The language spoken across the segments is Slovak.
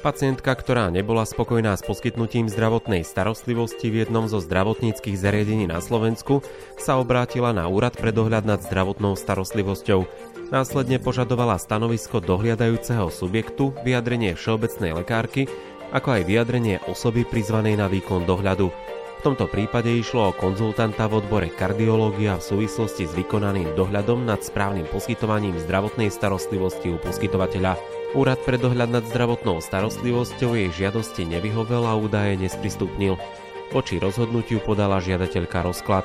Pacientka, ktorá nebola spokojná s poskytnutím zdravotnej starostlivosti v jednom zo zdravotníckých zariadení na Slovensku, sa obrátila na úrad pre dohľad nad zdravotnou starostlivosťou. Následne požadovala stanovisko dohliadajúceho subjektu, vyjadrenie všeobecnej lekárky, ako aj vyjadrenie osoby prizvanej na výkon dohľadu. V tomto prípade išlo o konzultanta v odbore kardiológia v súvislosti s vykonaným dohľadom nad správnym poskytovaním zdravotnej starostlivosti u poskytovateľa. Úrad pre dohľad nad zdravotnou starostlivosťou jej žiadosti nevyhovel a údaje nesprístupnil. Voči rozhodnutiu podala žiadateľka rozklad.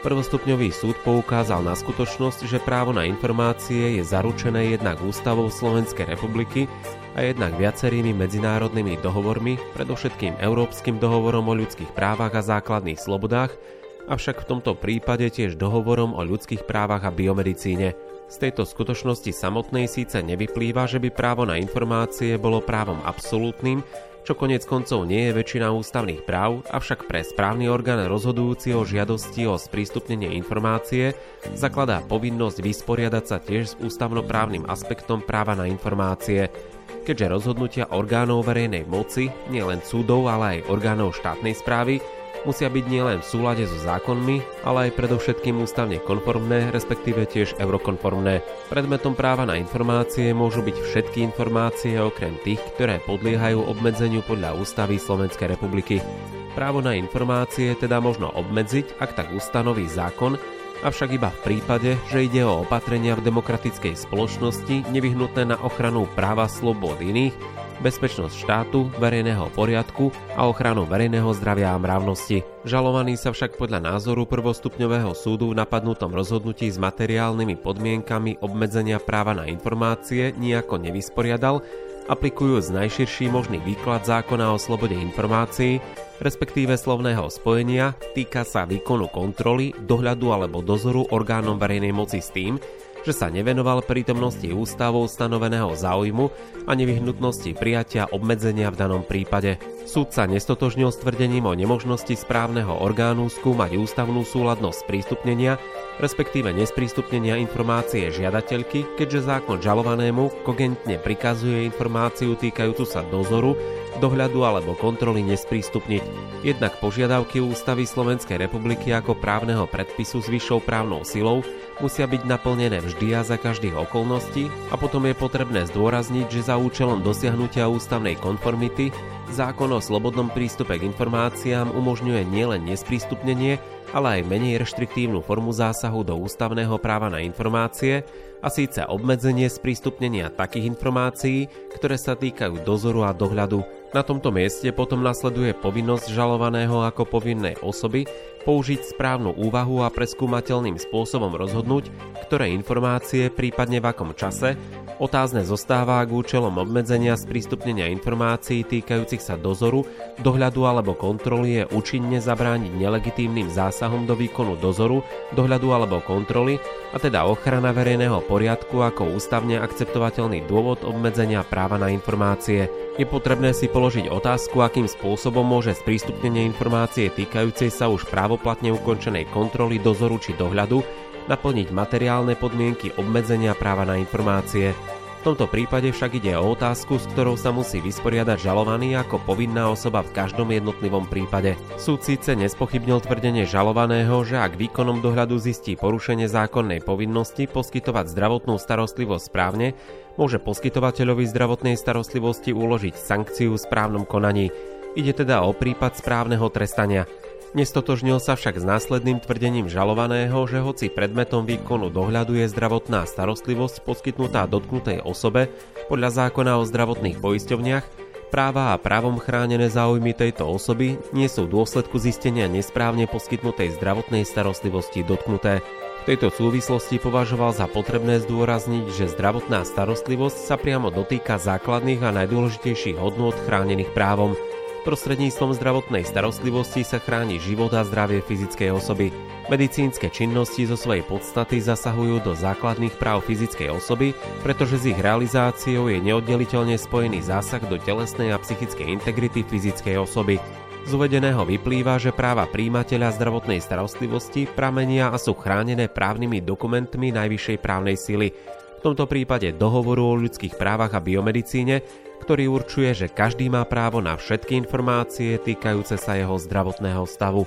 Prvostupňový súd poukázal na skutočnosť, že právo na informácie je zaručené jednak Ústavou Slovenskej republiky a jednak viacerými medzinárodnými dohovormi, predovšetkým Európskym dohovorom o ľudských právach a základných slobodách, avšak v tomto prípade tiež dohovorom o ľudských právach a biomedicíne. Z tejto skutočnosti samotnej síce nevyplýva, že by právo na informácie bolo právom absolútnym, čo konec koncov nie je väčšina ústavných práv, avšak pre správny orgán rozhodujúci o žiadosti o sprístupnenie informácie zakladá povinnosť vysporiadať sa tiež s ústavnoprávnym aspektom práva na informácie. Keďže rozhodnutia orgánov verejnej moci, nielen súdov, ale aj orgánov štátnej správy, musia byť nielen v súlade so zákonmi, ale aj predovšetkým ústavne konformné, respektíve tiež eurokonformné. Predmetom práva na informácie môžu byť všetky informácie okrem tých, ktoré podliehajú obmedzeniu podľa ústavy Slovenskej republiky. Právo na informácie teda možno obmedziť, ak tak ustanoví zákon, avšak iba v prípade, že ide o opatrenia v demokratickej spoločnosti nevyhnutné na ochranu práva slobod iných, bezpečnosť štátu, verejného poriadku a ochranu verejného zdravia a mravnosti. Žalovaný sa však podľa názoru prvostupňového súdu v napadnutom rozhodnutí s materiálnymi podmienkami obmedzenia práva na informácie nijako nevysporiadal aplikujúc najširší možný výklad zákona o slobode informácií, respektíve slovného spojenia, týka sa výkonu kontroly, dohľadu alebo dozoru orgánom verejnej moci s tým, že sa nevenoval prítomnosti ústavou stanoveného záujmu a nevyhnutnosti prijatia obmedzenia v danom prípade. Súd sa nestotožnil s tvrdením o nemožnosti správneho orgánu skúmať ústavnú súladnosť prístupnenia, respektíve nesprístupnenia informácie žiadateľky, keďže zákon žalovanému kogentne prikazuje informáciu týkajúcu sa dozoru, dohľadu alebo kontroly nesprístupniť. Jednak požiadavky Ústavy Slovenskej republiky ako právneho predpisu s vyššou právnou silou musia byť naplnené vždy a za každých okolností a potom je potrebné zdôrazniť, že za účelom dosiahnutia ústavnej konformity Zákon o slobodnom prístupe k informáciám umožňuje nielen nesprístupnenie, ale aj menej reštriktívnu formu zásahu do ústavného práva na informácie, a síce obmedzenie sprístupnenia takých informácií, ktoré sa týkajú dozoru a dohľadu. Na tomto mieste potom nasleduje povinnosť žalovaného ako povinnej osoby použiť správnu úvahu a preskúmateľným spôsobom rozhodnúť, ktoré informácie, prípadne v akom čase, Otázne zostáva, k účelom obmedzenia sprístupnenia informácií týkajúcich sa dozoru, dohľadu alebo kontroly je účinne zabrániť nelegitímnym zásahom do výkonu dozoru, dohľadu alebo kontroly, a teda ochrana verejného poriadku ako ústavne akceptovateľný dôvod obmedzenia práva na informácie. Je potrebné si položiť otázku, akým spôsobom môže sprístupnenie informácie týkajúcej sa už právoplatne ukončenej kontroly, dozoru či dohľadu naplniť materiálne podmienky obmedzenia práva na informácie. V tomto prípade však ide o otázku, s ktorou sa musí vysporiadať žalovaný ako povinná osoba v každom jednotlivom prípade. Súd síce nespochybnil tvrdenie žalovaného, že ak výkonom dohľadu zistí porušenie zákonnej povinnosti poskytovať zdravotnú starostlivosť správne, môže poskytovateľovi zdravotnej starostlivosti uložiť sankciu v správnom konaní. Ide teda o prípad správneho trestania. Nestotožnil sa však s následným tvrdením žalovaného, že hoci predmetom výkonu dohľadu je zdravotná starostlivosť poskytnutá dotknutej osobe podľa zákona o zdravotných poisťovniach, práva a právom chránené záujmy tejto osoby nie sú v dôsledku zistenia nesprávne poskytnutej zdravotnej starostlivosti dotknuté. V tejto súvislosti považoval za potrebné zdôrazniť, že zdravotná starostlivosť sa priamo dotýka základných a najdôležitejších hodnôt chránených právom – Prostredníctvom zdravotnej starostlivosti sa chráni život a zdravie fyzickej osoby. Medicínske činnosti zo svojej podstaty zasahujú do základných práv fyzickej osoby, pretože s ich realizáciou je neoddeliteľne spojený zásah do telesnej a psychickej integrity fyzickej osoby. Z uvedeného vyplýva, že práva príjimateľa zdravotnej starostlivosti pramenia a sú chránené právnymi dokumentmi najvyššej právnej sily, v tomto prípade dohovoru o ľudských právach a biomedicíne, ktorý určuje, že každý má právo na všetky informácie týkajúce sa jeho zdravotného stavu.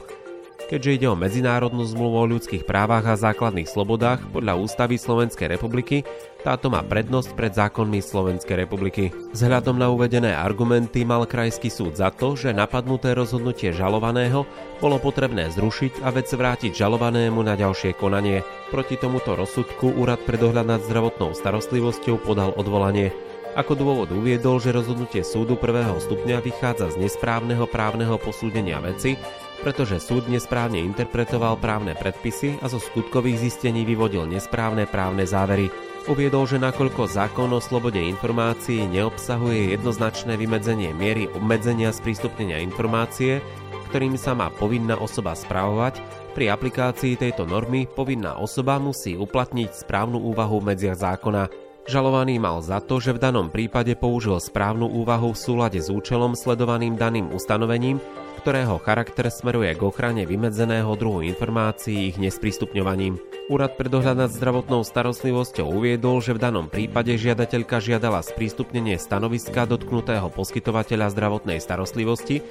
Keďže ide o medzinárodnú zmluvu o ľudských právach a základných slobodách podľa Ústavy Slovenskej republiky, táto má prednosť pred zákonmi Slovenskej republiky. Vzhľadom na uvedené argumenty mal Krajský súd za to, že napadnuté rozhodnutie žalovaného bolo potrebné zrušiť a vec vrátiť žalovanému na ďalšie konanie. Proti tomuto rozsudku Úrad pre dohľad nad zdravotnou starostlivosťou podal odvolanie. Ako dôvod uviedol, že rozhodnutie súdu prvého stupňa vychádza z nesprávneho právneho posúdenia veci, pretože súd nesprávne interpretoval právne predpisy a zo skutkových zistení vyvodil nesprávne právne závery. Uviedol, že nakoľko zákon o slobode informácií neobsahuje jednoznačné vymedzenie miery obmedzenia sprístupnenia informácie, ktorým sa má povinná osoba správovať, pri aplikácii tejto normy povinná osoba musí uplatniť správnu úvahu v medziach zákona. Žalovaný mal za to, že v danom prípade použil správnu úvahu v súlade s účelom sledovaným daným ustanovením, ktorého charakter smeruje k ochrane vymedzeného druhu informácií ich nesprístupňovaním. Úrad pre dohľad nad zdravotnou starostlivosťou uviedol, že v danom prípade žiadateľka žiadala sprístupnenie stanoviska dotknutého poskytovateľa zdravotnej starostlivosti,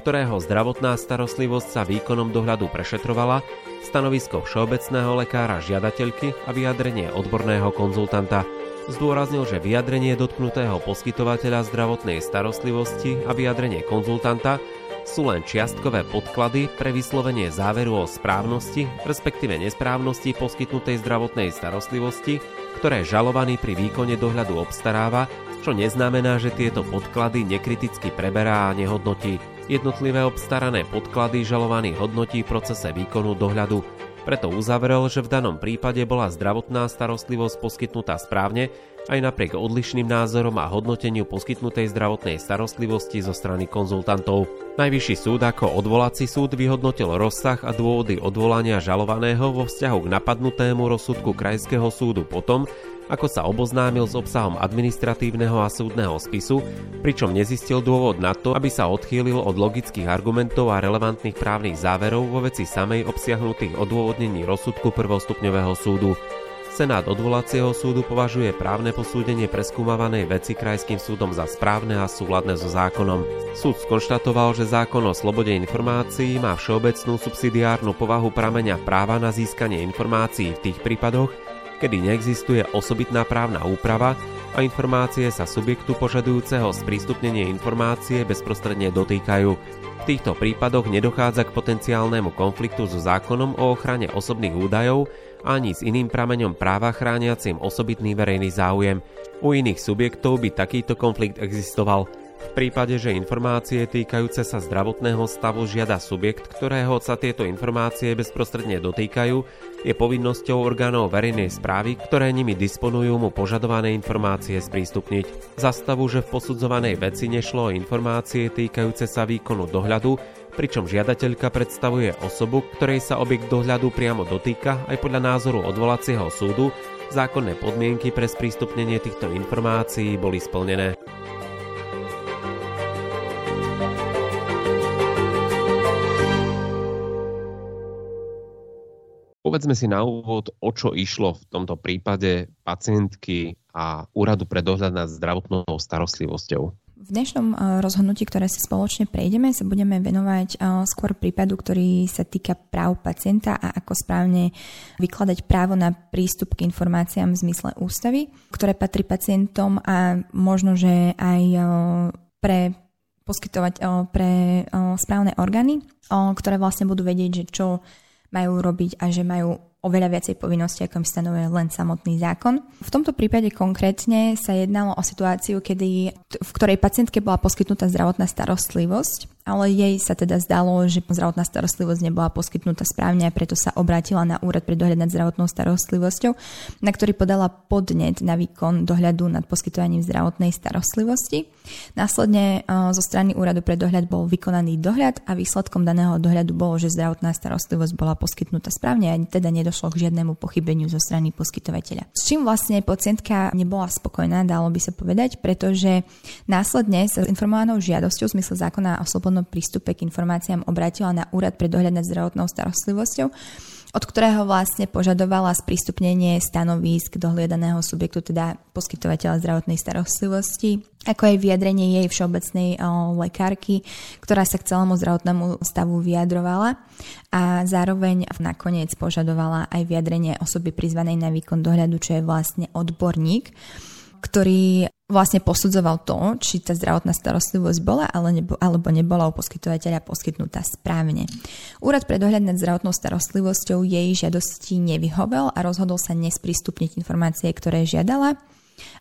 ktorého zdravotná starostlivosť sa výkonom dohľadu prešetrovala, stanovisko všeobecného lekára žiadateľky a vyjadrenie odborného konzultanta. Zdôraznil, že vyjadrenie dotknutého poskytovateľa zdravotnej starostlivosti a vyjadrenie konzultanta sú len čiastkové podklady pre vyslovenie záveru o správnosti, respektíve nesprávnosti poskytnutej zdravotnej starostlivosti, ktoré žalovaný pri výkone dohľadu obstaráva, čo neznamená, že tieto podklady nekriticky preberá a nehodnotí. Jednotlivé obstarané podklady žalovaný hodnotí procese výkonu dohľadu preto uzavrel, že v danom prípade bola zdravotná starostlivosť poskytnutá správne aj napriek odlišným názorom a hodnoteniu poskytnutej zdravotnej starostlivosti zo strany konzultantov. Najvyšší súd ako odvolací súd vyhodnotil rozsah a dôvody odvolania žalovaného vo vzťahu k napadnutému rozsudku Krajského súdu potom, ako sa oboznámil s obsahom administratívneho a súdneho spisu, pričom nezistil dôvod na to, aby sa odchýlil od logických argumentov a relevantných právnych záverov vo veci samej obsiahnutých odôvodnení rozsudku prvostupňového súdu. Senát odvolacieho súdu považuje právne posúdenie preskúmavanej veci krajským súdom za správne a súladné so zákonom. Súd skonštatoval, že zákon o slobode informácií má všeobecnú subsidiárnu povahu prameňa práva na získanie informácií v tých prípadoch, kedy neexistuje osobitná právna úprava a informácie sa subjektu požadujúceho sprístupnenie informácie bezprostredne dotýkajú. V týchto prípadoch nedochádza k potenciálnemu konfliktu so zákonom o ochrane osobných údajov ani s iným prameňom práva chrániacim osobitný verejný záujem. U iných subjektov by takýto konflikt existoval. V prípade, že informácie týkajúce sa zdravotného stavu žiada subjekt, ktorého sa tieto informácie bezprostredne dotýkajú, je povinnosťou orgánov verejnej správy, ktoré nimi disponujú mu požadované informácie sprístupniť. Za stavu, že v posudzovanej veci nešlo o informácie týkajúce sa výkonu dohľadu, pričom žiadateľka predstavuje osobu, ktorej sa objekt dohľadu priamo dotýka aj podľa názoru odvolacieho súdu, zákonné podmienky pre sprístupnenie týchto informácií boli splnené. Povedzme si na úvod, o čo išlo v tomto prípade pacientky a úradu pre dohľad nad zdravotnou starostlivosťou. V dnešnom eh, rozhodnutí, ktoré si spoločne prejdeme, sa budeme venovať eh, skôr prípadu, ktorý sa týka práv pacienta a ako správne vykladať právo na prístup k informáciám v zmysle ústavy, ktoré patrí pacientom a možno, že aj eh, pre poskytovať pre správne orgány, ktoré vlastne budú vedieť, že čo majú robiť a že majú oveľa viacej povinností, ako im stanovuje len samotný zákon. V tomto prípade konkrétne sa jednalo o situáciu, kedy, v ktorej pacientke bola poskytnutá zdravotná starostlivosť ale jej sa teda zdalo, že zdravotná starostlivosť nebola poskytnutá správne a preto sa obrátila na úrad pre dohľad nad zdravotnou starostlivosťou, na ktorý podala podnet na výkon dohľadu nad poskytovaním zdravotnej starostlivosti. Následne e, zo strany úradu pre dohľad bol vykonaný dohľad a výsledkom daného dohľadu bolo, že zdravotná starostlivosť bola poskytnutá správne a teda nedošlo k žiadnemu pochybeniu zo strany poskytovateľa. S čím vlastne pacientka nebola spokojná, dalo by sa povedať, pretože následne sa informovanou žiadosťou v zmysle zákona o slobodnom prístupe k informáciám obrátila na Úrad pre dohľad nad zdravotnou starostlivosťou od ktorého vlastne požadovala sprístupnenie stanovísk dohliadaného subjektu, teda poskytovateľa zdravotnej starostlivosti, ako aj vyjadrenie jej všeobecnej lekárky, ktorá sa k celému zdravotnému stavu vyjadrovala a zároveň nakoniec požadovala aj vyjadrenie osoby prizvanej na výkon dohľadu, čo je vlastne odborník, ktorý vlastne posudzoval to, či tá zdravotná starostlivosť bola alebo nebola u poskytovateľa poskytnutá správne. Úrad pre dohľad nad zdravotnou starostlivosťou jej žiadosti nevyhovel a rozhodol sa nesprístupniť informácie, ktoré žiadala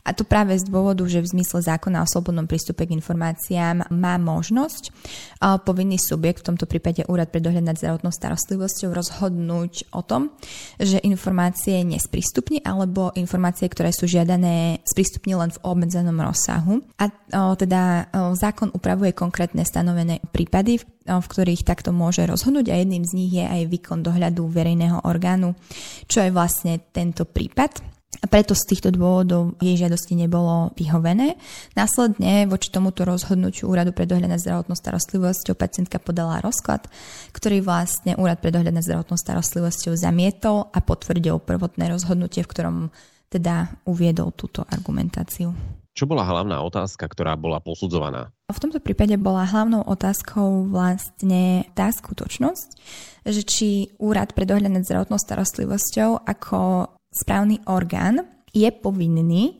a to práve z dôvodu, že v zmysle zákona o slobodnom prístupe k informáciám má možnosť povinný subjekt, v tomto prípade Úrad pre dohľad nad zdravotnou starostlivosťou, rozhodnúť o tom, že informácie nesprístupní alebo informácie, ktoré sú žiadané, sprístupní len v obmedzenom rozsahu. A teda zákon upravuje konkrétne stanovené prípady, v ktorých takto môže rozhodnúť a jedným z nich je aj výkon dohľadu verejného orgánu, čo je vlastne tento prípad. A preto z týchto dôvodov jej žiadosti nebolo vyhovené. Následne voči tomuto rozhodnutiu Úradu pre dohľad nad zdravotnou starostlivosťou pacientka podala rozklad, ktorý vlastne Úrad pre dohľad nad zdravotnou starostlivosťou zamietol a potvrdil prvotné rozhodnutie, v ktorom teda uviedol túto argumentáciu. Čo bola hlavná otázka, ktorá bola posudzovaná? V tomto prípade bola hlavnou otázkou vlastne tá skutočnosť, že či úrad pre dohľad nad zdravotnou starostlivosťou ako správny orgán je povinný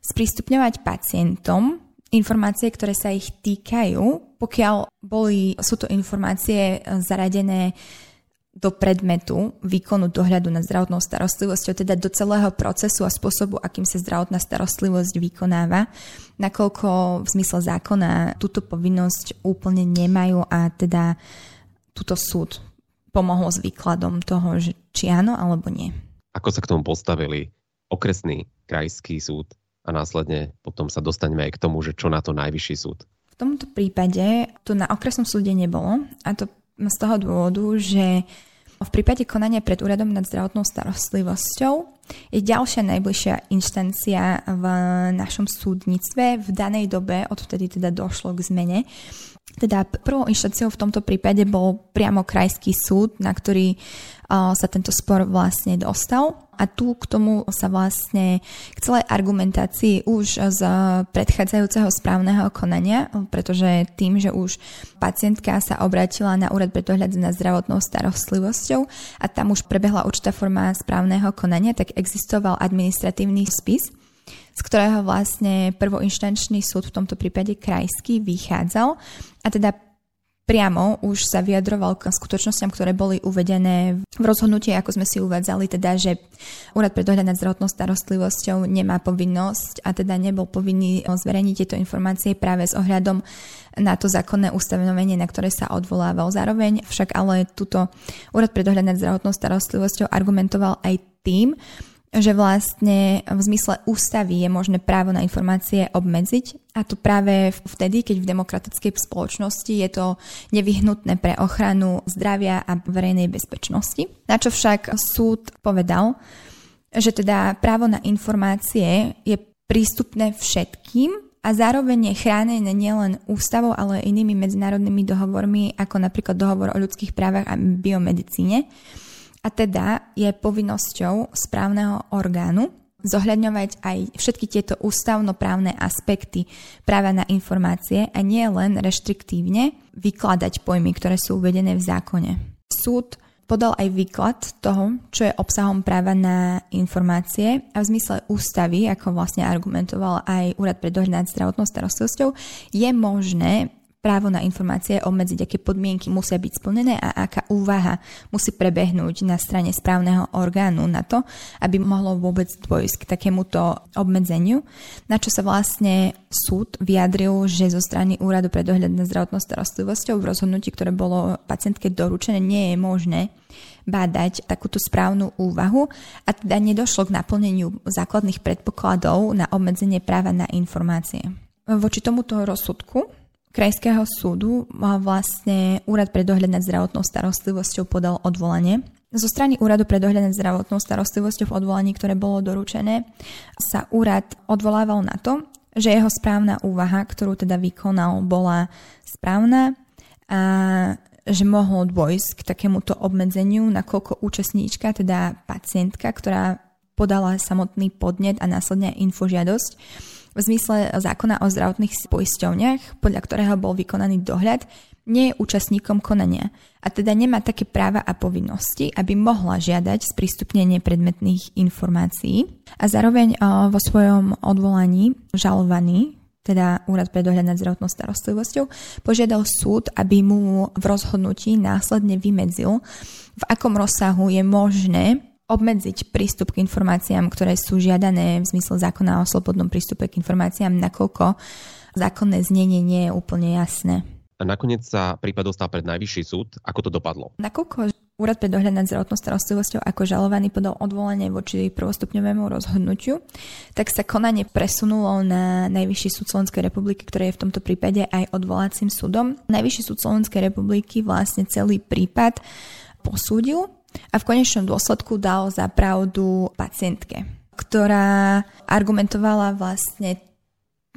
sprístupňovať pacientom informácie, ktoré sa ich týkajú, pokiaľ boli, sú to informácie zaradené do predmetu výkonu dohľadu nad zdravotnou starostlivosťou, teda do celého procesu a spôsobu, akým sa zdravotná starostlivosť vykonáva, nakoľko v zmysle zákona túto povinnosť úplne nemajú a teda túto súd pomohol s výkladom toho, že či áno alebo nie. Ako sa k tomu postavili okresný krajský súd a následne potom sa dostaňme aj k tomu, že čo na to najvyšší súd? V tomto prípade to na okresnom súde nebolo a to z toho dôvodu, že v prípade konania pred úradom nad zdravotnou starostlivosťou je ďalšia najbližšia inštancia v našom súdnictve. V danej dobe, odvtedy teda došlo k zmene, teda prvou inštanciou v tomto prípade bol priamo krajský súd, na ktorý sa tento spor vlastne dostal. A tu k tomu sa vlastne k celej argumentácii už z predchádzajúceho správneho konania, pretože tým, že už pacientka sa obratila na úrad pre dohľad nad zdravotnou starostlivosťou a tam už prebehla určitá forma správneho konania, tak existoval administratívny spis, z ktorého vlastne prvoinštančný súd, v tomto prípade krajský, vychádzal a teda priamo už sa vyjadroval k skutočnostiam, ktoré boli uvedené v rozhodnutí, ako sme si uvádzali, teda, že Úrad pre dohľad nad zdravotnou starostlivosťou nemá povinnosť a teda nebol povinný zverejniť tieto informácie práve s ohľadom na to zákonné ustanovenie, na ktoré sa odvolával. Zároveň však ale túto Úrad pre dohľad nad zdravotnou starostlivosťou argumentoval aj tým, že vlastne v zmysle ústavy je možné právo na informácie obmedziť a to práve vtedy, keď v demokratickej spoločnosti je to nevyhnutné pre ochranu zdravia a verejnej bezpečnosti. Na čo však súd povedal, že teda právo na informácie je prístupné všetkým a zároveň je chránené nielen ústavou, ale aj inými medzinárodnými dohovormi, ako napríklad dohovor o ľudských právach a biomedicíne. A teda je povinnosťou správneho orgánu zohľadňovať aj všetky tieto ústavnoprávne aspekty práva na informácie a nie len reštriktívne vykladať pojmy, ktoré sú uvedené v zákone. Súd podal aj výklad toho, čo je obsahom práva na informácie a v zmysle ústavy, ako vlastne argumentoval aj Úrad pre dohľad nad zdravotnou starostlivosťou, je možné právo na informácie obmedziť, aké podmienky musia byť splnené a aká úvaha musí prebehnúť na strane správneho orgánu na to, aby mohlo vôbec dôjsť k takémuto obmedzeniu, na čo sa vlastne súd vyjadril, že zo strany Úradu pre dohľad nad zdravotnou starostlivosťou v rozhodnutí, ktoré bolo pacientke doručené, nie je možné bádať takúto správnu úvahu a teda nedošlo k naplneniu základných predpokladov na obmedzenie práva na informácie. Voči tomuto rozsudku krajského súdu vlastne Úrad pre dohľad nad zdravotnou starostlivosťou podal odvolanie. Zo strany Úradu pre dohľad nad zdravotnou starostlivosťou v odvolaní, ktoré bolo doručené, sa úrad odvolával na to, že jeho správna úvaha, ktorú teda vykonal, bola správna a že mohlo dôjsť k takémuto obmedzeniu, nakoľko účastníčka, teda pacientka, ktorá podala samotný podnet a následne infožiadosť, v zmysle zákona o zdravotných poisťovniach, podľa ktorého bol vykonaný dohľad, nie je účastníkom konania a teda nemá také práva a povinnosti, aby mohla žiadať sprístupnenie predmetných informácií a zároveň vo svojom odvolaní žalovaný teda Úrad pre dohľad nad zdravotnou starostlivosťou, požiadal súd, aby mu v rozhodnutí následne vymedzil, v akom rozsahu je možné obmedziť prístup k informáciám, ktoré sú žiadané v zmysle zákona o slobodnom prístupe k informáciám, nakoľko zákonné znenie nie je úplne jasné. A nakoniec sa prípad dostal pred najvyšší súd. Ako to dopadlo? Nakoľko Úrad pre dohľad nad zdravotnou starostlivosťou ako žalovaný podal odvolanie voči prvostupňovému rozhodnutiu, tak sa konanie presunulo na Najvyšší súd Slovenskej republiky, ktorý je v tomto prípade aj odvolacím súdom. Najvyšší súd Slovenskej republiky vlastne celý prípad posúdil a v konečnom dôsledku dal za pravdu pacientke, ktorá argumentovala vlastne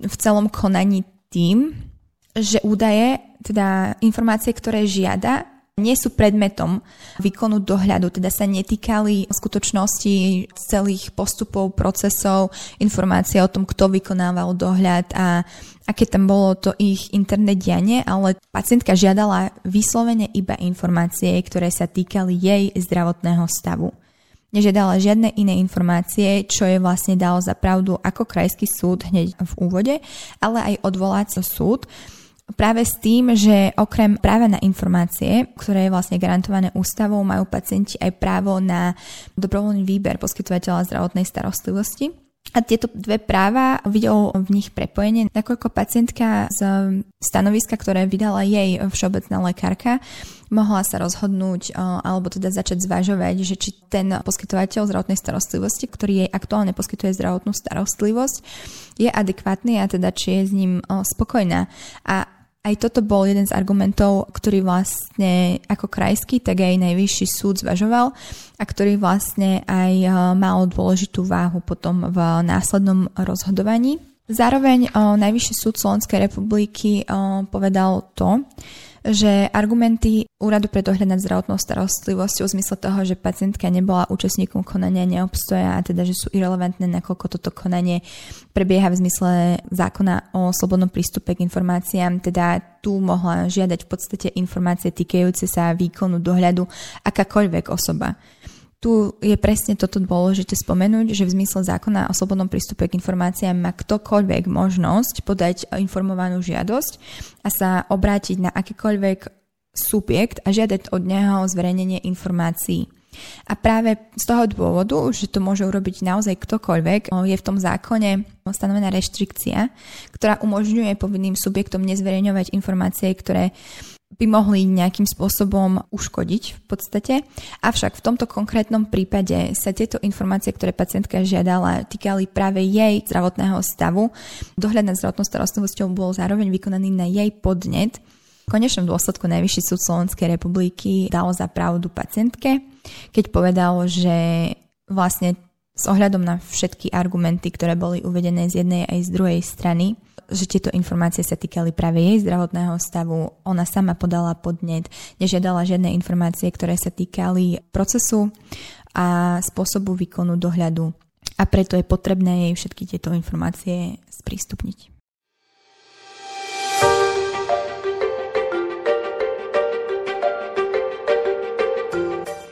v celom konaní tým, že údaje, teda informácie, ktoré žiada, nie sú predmetom výkonu dohľadu, teda sa netýkali skutočnosti celých postupov, procesov, informácie o tom, kto vykonával dohľad a aké tam bolo to ich interné dianie, ale pacientka žiadala vyslovene iba informácie, ktoré sa týkali jej zdravotného stavu. Nežiadala žiadne iné informácie, čo je vlastne dalo za pravdu ako krajský súd hneď v úvode, ale aj odvoláci súd, práve s tým, že okrem práva na informácie, ktoré je vlastne garantované ústavou, majú pacienti aj právo na dobrovoľný výber poskytovateľa zdravotnej starostlivosti. A tieto dve práva videl v nich prepojenie, nakoľko pacientka z stanoviska, ktoré vydala jej všeobecná lekárka, mohla sa rozhodnúť alebo teda začať zvažovať, že či ten poskytovateľ zdravotnej starostlivosti, ktorý jej aktuálne poskytuje zdravotnú starostlivosť, je adekvátny a teda či je s ním spokojná. A aj toto bol jeden z argumentov, ktorý vlastne ako krajský, tak aj najvyšší súd zvažoval a ktorý vlastne aj e, mal dôležitú váhu potom v následnom rozhodovaní. Zároveň o, e, Najvyšší súd Slovenskej republiky o, e, povedal to, že argumenty Úradu pre dohľad nad zdravotnou starostlivosťou v zmysle toho, že pacientka nebola účastníkom konania, neobstoja a teda, že sú irrelevantné, nakoľko toto konanie prebieha v zmysle zákona o slobodnom prístupe k informáciám, teda tu mohla žiadať v podstate informácie týkajúce sa výkonu dohľadu akákoľvek osoba. Tu je presne toto dôležité spomenúť, že v zmysle zákona o slobodnom prístupe k informáciám má ktokoľvek možnosť podať informovanú žiadosť a sa obrátiť na akýkoľvek subjekt a žiadať od neho zverejnenie informácií. A práve z toho dôvodu, že to môže urobiť naozaj ktokoľvek, je v tom zákone stanovená reštrikcia, ktorá umožňuje povinným subjektom nezverejňovať informácie, ktoré by mohli nejakým spôsobom uškodiť v podstate. Avšak v tomto konkrétnom prípade sa tieto informácie, ktoré pacientka žiadala, týkali práve jej zdravotného stavu. Dohľad nad zdravotnou starostlivosťou bol zároveň vykonaný na jej podnet. V konečnom dôsledku Najvyšší súd Slovenskej republiky dal za pravdu pacientke, keď povedal, že vlastne s ohľadom na všetky argumenty, ktoré boli uvedené z jednej aj z druhej strany, že tieto informácie sa týkali práve jej zdravotného stavu. Ona sama podala podnet, nežiadala žiadne informácie, ktoré sa týkali procesu a spôsobu výkonu dohľadu. A preto je potrebné jej všetky tieto informácie sprístupniť.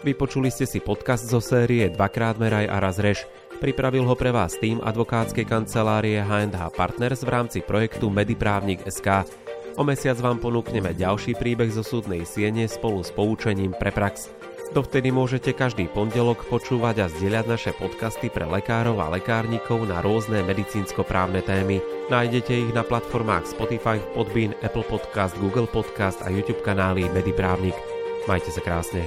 Vypočuli ste si podcast zo série Dvakrát meraj a raz reš. Pripravil ho pre vás tým advokátskej kancelárie H&H Partners v rámci projektu Mediprávnik SK. O mesiac vám ponúkneme ďalší príbeh zo súdnej siene spolu s poučením pre prax. Dovtedy môžete každý pondelok počúvať a zdieľať naše podcasty pre lekárov a lekárnikov na rôzne medicínsko-právne témy. Nájdete ich na platformách Spotify, Podbean, Apple Podcast, Google Podcast a YouTube kanály Mediprávnik. Majte sa krásne.